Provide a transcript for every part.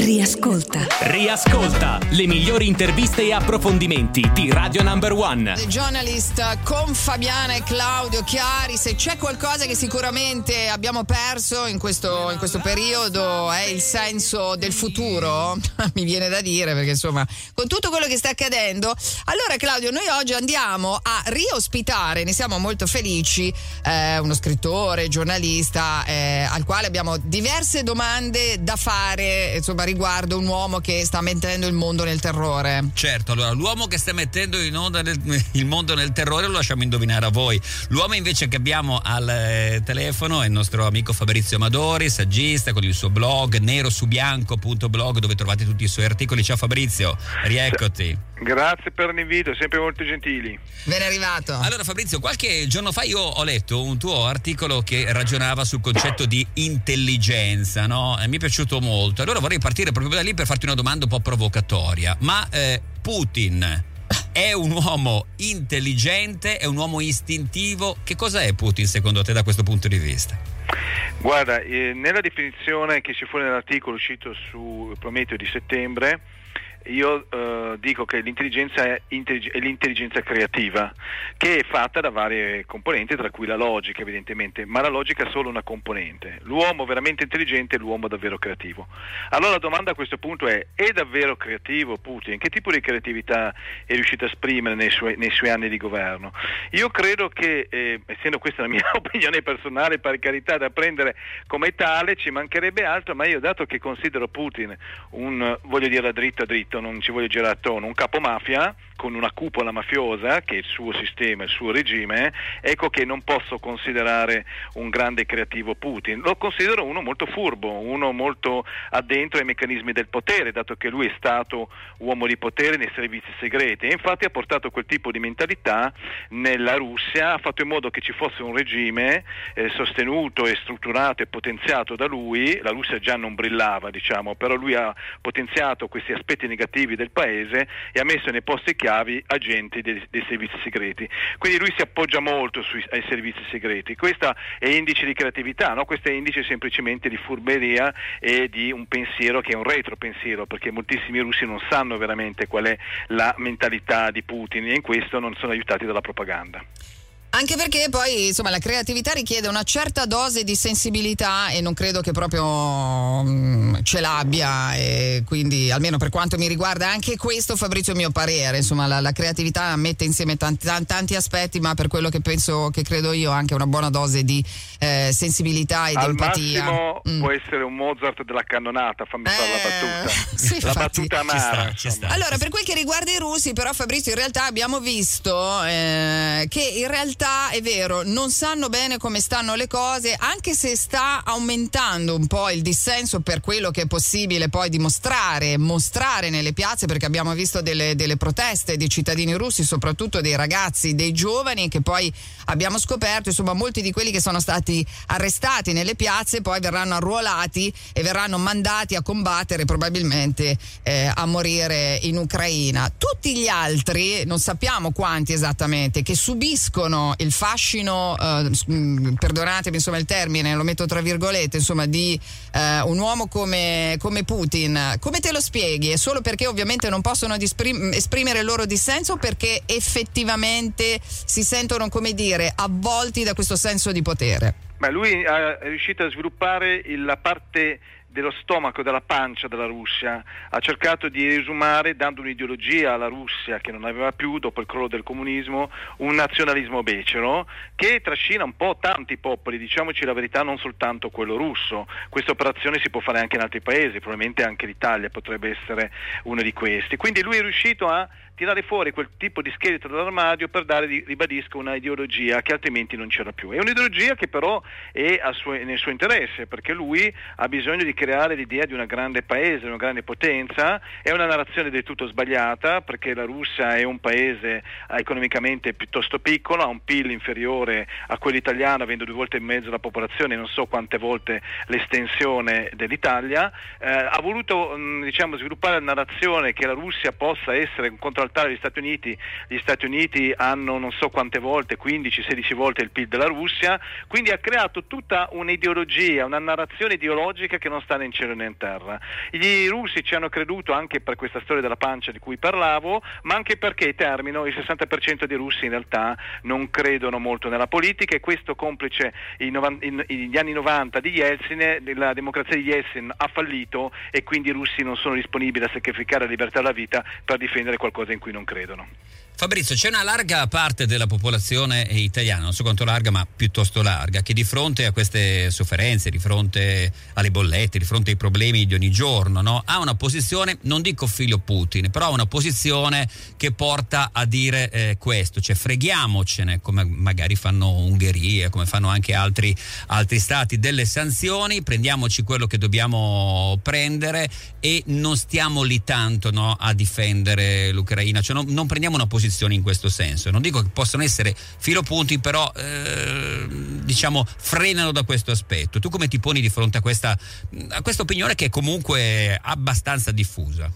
Riascolta. Riascolta le migliori interviste e approfondimenti di Radio Number One. The Journalist con Fabiana e Claudio Chiari. Se c'è qualcosa che sicuramente abbiamo perso in questo, in questo periodo è il senso del futuro, mi viene da dire perché insomma con tutto quello che sta accadendo. Allora Claudio, noi oggi andiamo a riospitare, ne siamo molto felici, eh, uno scrittore, giornalista eh, al quale abbiamo diverse domande da fare insomma riguardo un uomo che sta mettendo il mondo nel terrore. Certo, allora l'uomo che sta mettendo in onda nel, il mondo nel terrore lo lasciamo indovinare a voi. L'uomo invece che abbiamo al eh, telefono è il nostro amico Fabrizio Amadori, saggista con il suo blog nerosubianco.blog dove trovate tutti i suoi articoli. Ciao Fabrizio, rieccoti. Grazie per l'invito, sempre molto gentili. Ben arrivato. Allora Fabrizio, qualche giorno fa io ho letto un tuo articolo che ragionava sul concetto di intelligenza, no? E mi è piaciuto molto. Allora vorrei partire proprio da lì per farti una domanda un po' provocatoria. Ma eh, Putin è un uomo intelligente, è un uomo istintivo? Che cosa è Putin secondo te da questo punto di vista? Guarda, eh, nella definizione che ci fu nell'articolo uscito su Prometeo di settembre, io eh, dico che l'intelligenza è, è, l'intelligenza creativa, che è fatta da varie componenti, tra cui la logica evidentemente, ma la logica è solo una componente. L'uomo veramente intelligente è l'uomo davvero creativo. Allora la domanda a questo punto è, è davvero creativo Putin? Che tipo di creatività è riuscito a esprimere nei suoi, nei suoi anni di governo? Io credo che, eh, essendo questa la mia opinione personale, per carità da prendere come tale, ci mancherebbe altro, ma io dato che considero Putin un, voglio dire, dritto a dritto, non ci voglio girare attorno, un capo mafia con una cupola mafiosa che è il suo sistema, il suo regime, ecco che non posso considerare un grande creativo Putin, lo considero uno molto furbo, uno molto addentro ai meccanismi del potere, dato che lui è stato uomo di potere nei servizi segreti. E infatti ha portato quel tipo di mentalità nella Russia, ha fatto in modo che ci fosse un regime eh, sostenuto e strutturato e potenziato da lui, la Russia già non brillava diciamo, però lui ha potenziato questi aspetti negativi del paese e ha messo nei posti chiavi agenti dei, dei, servizi segreti. Quindi lui si appoggia molto sui, ai servizi segreti. Questo è indice di creatività, no? questo è indice semplicemente di furberia e di un pensiero che è un retropensiero, perché moltissimi russi non sanno veramente qual è la mentalità di Putin e in questo non sono aiutati dalla propaganda. Anche perché poi insomma la creatività richiede una certa dose di sensibilità e non credo che proprio um, ce l'abbia e quindi almeno per quanto mi riguarda anche questo Fabrizio è il mio parere, insomma la, la creatività mette insieme tanti, tanti, aspetti ma per quello che penso che credo io anche una buona dose di eh, sensibilità e di empatia. Al mm. può essere un Mozart della cannonata, fammi eh, fare la battuta. Sì, la infatti, battuta amara. Ci sta, ci sta, allora per quel che riguarda i russi però Fabrizio in realtà abbiamo visto eh, che in realtà realtà è vero, non sanno bene come stanno le cose, anche se sta aumentando un po' il dissenso per quello che è possibile poi dimostrare, mostrare nelle piazze, perché abbiamo visto delle, delle proteste di cittadini russi, soprattutto dei ragazzi, dei giovani, che poi abbiamo scoperto, insomma, molti di quelli che sono stati arrestati nelle piazze poi verranno arruolati e verranno mandati a combattere probabilmente eh, a morire in Ucraina. Tutti gli altri, non sappiamo quanti esattamente, che subiscono il fascino, eh, mm, perdonatemi insomma il termine, lo metto tra virgolette, insomma di eh, un uomo come, come, Putin, come te lo spieghi? È solo perché ovviamente non possono disprim- esprimere il loro dissenso o perché effettivamente si sentono, come dire, avvolti da questo senso di potere? Beh, lui è riuscito a sviluppare la parte dello stomaco, della pancia della Russia, ha cercato di riesumare, dando un'ideologia alla Russia che non aveva più, dopo il crollo del comunismo, un nazionalismo becero che trascina un po' tanti popoli, diciamoci la verità, non soltanto quello russo. Questa operazione si può fare anche in altri paesi, probabilmente anche l'Italia potrebbe essere uno di questi. Quindi lui è riuscito a tirare fuori quel tipo di scheletro dall'armadio per dare, ribadisco, una ideologia che altrimenti non c'era più. È un'ideologia che però è suo, nel suo interesse, perché lui ha bisogno di creare l'idea di un grande paese, una grande potenza, è una narrazione del tutto sbagliata, perché la Russia è un paese economicamente piuttosto piccolo, ha un PIL inferiore a quello italiano, avendo due volte e mezzo la popolazione, non so quante volte l'estensione dell'Italia, eh, ha voluto mh, diciamo, sviluppare la narrazione che la Russia possa essere un contraltare saltare gli Stati Uniti, gli Stati Uniti hanno non so quante volte, 15-16 volte il PIL della Russia, quindi ha creato tutta un'ideologia, una narrazione ideologica che non sta né in cielo né in terra. I russi ci hanno creduto anche per questa storia della pancia di cui parlavo, ma anche perché, termino, il 60% dei russi in realtà non credono molto nella politica e questo complice gli anni 90 di Yeltsin, la democrazia di Yeltsin ha fallito e quindi i russi non sono disponibili a sacrificare la libertà della vita per difendere qualcosa in cui non credono. Fabrizio, c'è una larga parte della popolazione italiana, non so quanto larga, ma piuttosto larga, che di fronte a queste sofferenze, di fronte alle bollette, di fronte ai problemi di ogni giorno, no? ha una posizione, non dico figlio Putin, però ha una posizione che porta a dire eh, questo, cioè freghiamocene, come magari fanno Ungheria, come fanno anche altri, altri stati, delle sanzioni, prendiamoci quello che dobbiamo prendere e non stiamo lì tanto no, a difendere l'Ucraina, cioè non, non prendiamo una posizione posizioni in questo senso. Non dico che possono essere filopunti, però eh, diciamo frenano da questo aspetto. Tu come ti poni di fronte a questa, a questa opinione che è comunque abbastanza diffusa?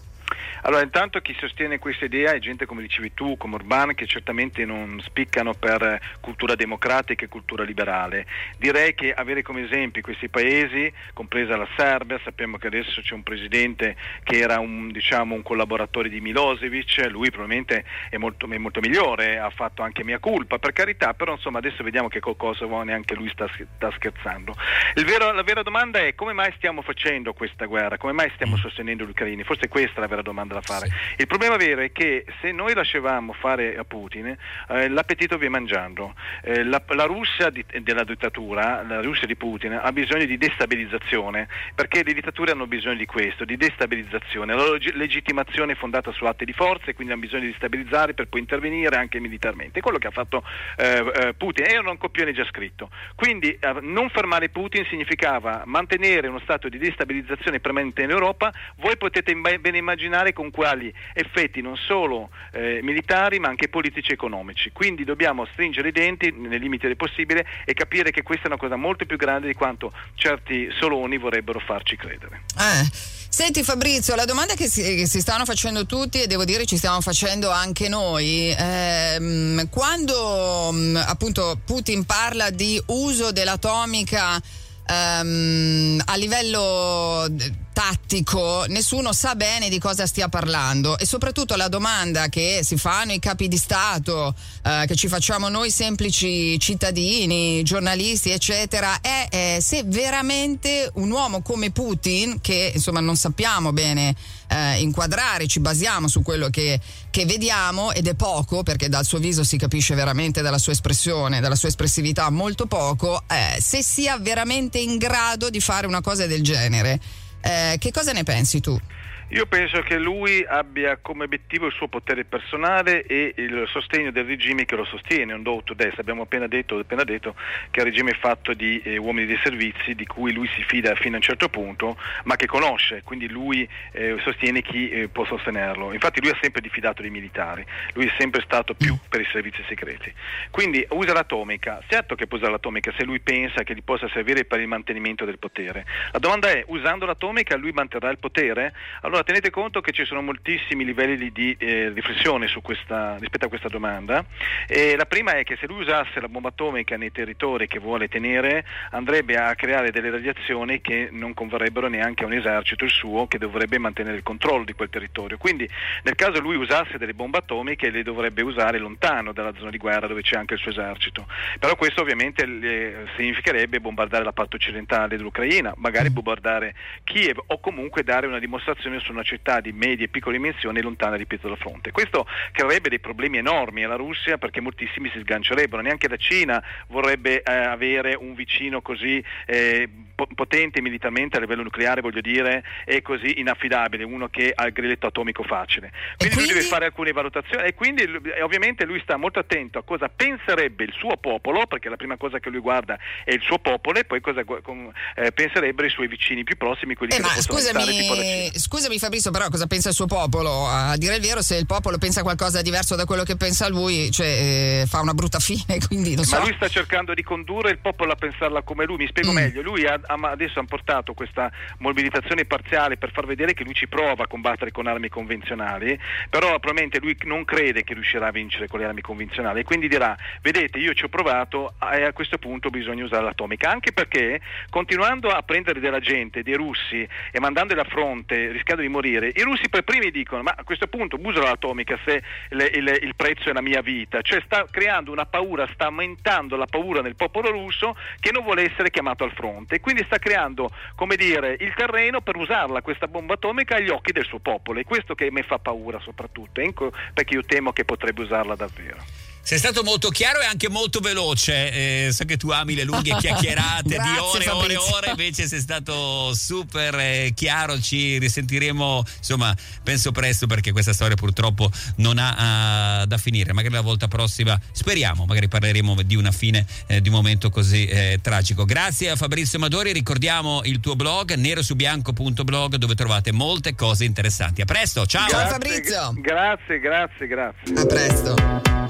Allora, intanto chi sostiene questa idea è gente come dicevi tu, come Urban, che certamente non spiccano per cultura democratica e cultura liberale. Direi che avere come esempi questi paesi, compresa la Serbia, sappiamo che adesso c'è un presidente che era un, diciamo, un collaboratore di Milosevic, lui probabilmente è molto, è molto, migliore, ha fatto anche mia colpa, per carità, però insomma adesso vediamo che col Kosovo neanche lui sta, sta scherzando. Vero, la vera domanda è come mai stiamo facendo questa guerra, come mai stiamo mm. sostenendo gli ucraini? Forse questa è la vera domanda da fare. Sì. Il problema vero è che se noi lasciavamo fare a Putin, eh, l'appetito viene mangiando. Eh, la, la, Russia di, della dittatura, la Russia di Putin, ha bisogno di destabilizzazione, perché le dittature hanno bisogno di questo, di destabilizzazione. La loro legittimazione è fondata su atti di forza e quindi hanno bisogno di stabilizzare per poi intervenire anche militarmente. È quello che ha fatto eh, eh Putin, era un copione già scritto. Quindi eh, non fermare Putin significava mantenere uno stato di destabilizzazione permanente in Europa. Voi potete ben immaginare con quali effetti non solo eh, militari ma anche politici e economici. Quindi dobbiamo stringere i denti nei limiti del possibile e capire che questa è una cosa molto più grande di quanto certi soloni vorrebbero farci credere. Eh. Senti Fabrizio, la domanda che si, che si, stanno facendo tutti e devo dire ci stiamo facendo anche noi, ehm, quando mm, appunto Putin parla di uso dell'atomica ehm, a livello tattico, nessuno sa bene di cosa stia parlando e soprattutto la domanda che si fanno i capi di Stato, eh, che ci facciamo noi semplici cittadini, giornalisti, eccetera, è, è se veramente un uomo come Putin, che insomma non sappiamo bene eh, inquadrare, ci basiamo su quello che, che, vediamo ed è poco perché dal suo viso si capisce veramente dalla sua espressione, dalla sua espressività molto poco, eh, se sia veramente in grado di fare una cosa del genere. Eh, che cosa ne pensi tu? Io penso che lui abbia come obiettivo il suo potere personale e il sostegno del regime che lo sostiene, un do to destra. Abbiamo appena detto, appena detto, che il regime è fatto di eh, uomini dei servizi di cui lui si fida fino a un certo punto, ma che conosce, quindi lui eh, sostiene chi eh, può sostenerlo. Infatti lui ha sempre diffidato dei militari, lui è sempre stato più per i servizi segreti. Quindi usa l'atomica, certo che può usare l'atomica se lui pensa che gli possa servire per il mantenimento del potere. La domanda è, usando l'atomica lui manterrà il potere? Allora, allora tenete conto che ci sono moltissimi livelli di eh, riflessione questa, rispetto a questa domanda. E la prima è che se lui usasse la bomba atomica nei territori che vuole tenere andrebbe a creare delle radiazioni che non converrebbero neanche a un esercito il suo che dovrebbe mantenere il controllo di quel territorio. Quindi nel caso lui usasse delle bombe atomiche le dovrebbe usare lontano dalla zona di guerra dove c'è anche il suo esercito. Però questo ovviamente le, significherebbe bombardare la parte occidentale dell'Ucraina, magari bombardare Kiev o comunque dare una dimostrazione su una città di medie e piccole dimensioni lontana, ripeto, dal fronte. Questo creerebbe dei problemi enormi alla Russia perché moltissimi si sgancerebbero, neanche la Cina vorrebbe eh, avere un vicino così eh, potente militarmente a livello nucleare, voglio dire, e così inaffidabile, uno che ha il grilletto atomico facile. Quindi, quindi, lui deve fare alcune valutazioni e quindi e ovviamente lui sta molto attento a cosa penserebbe il suo popolo, perché la prima cosa che lui guarda è il suo popolo e poi cosa eh, penserebbero i suoi vicini più prossimi, quelli eh, che lo possono scusami, stare, tipo la Cina. Scusami Fabrizio, però cosa pensa il suo popolo? A dire il vero, se il popolo pensa qualcosa diverso da quello che pensa lui, cioè, eh, fa una brutta fine. Quindi, so. Ma lui sta cercando di condurre il popolo a pensarla come lui. Mi spiego mm. meglio. Lui ha, adesso hanno portato questa mobilitazione parziale per far vedere che lui ci prova a combattere con armi convenzionali, però probabilmente lui non crede che riuscirà a vincere con le armi convenzionali e quindi dirà, vedete io ci ho provato e a questo punto bisogna usare l'atomica, anche perché continuando a prendere della gente, dei russi e mandandoli a fronte rischiando di morire, i russi per primi dicono ma a questo punto uso l'atomica se il, il, il prezzo è la mia vita, cioè sta creando una paura, sta aumentando la paura nel popolo russo che non vuole essere chiamato al fronte. E quindi sta creando dire, il terreno per usarla questa bomba atomica agli occhi del suo popolo. È questo che mi fa paura soprattutto, ecco perché io temo che potrebbe usarla davvero. Sei stato molto chiaro e anche molto veloce. Eh, so che tu ami le lunghe chiacchierate Grazie, di ore e ore e ore, invece sei stato super eh, chiaro. Ci risentiremo, insomma, penso presto perché questa storia purtroppo non ha ah, da finire. Magari la volta prossima, speriamo, magari parleremo di una fine eh, di un momento così eh, tragico. Grazie a Fabrizio Madori, ricordiamo il tuo blog nerosubianco.blog dove trovate molte cose interessanti. A presto, ciao! Ciao, Fabrizio. Grazie, grazie, grazie. A presto.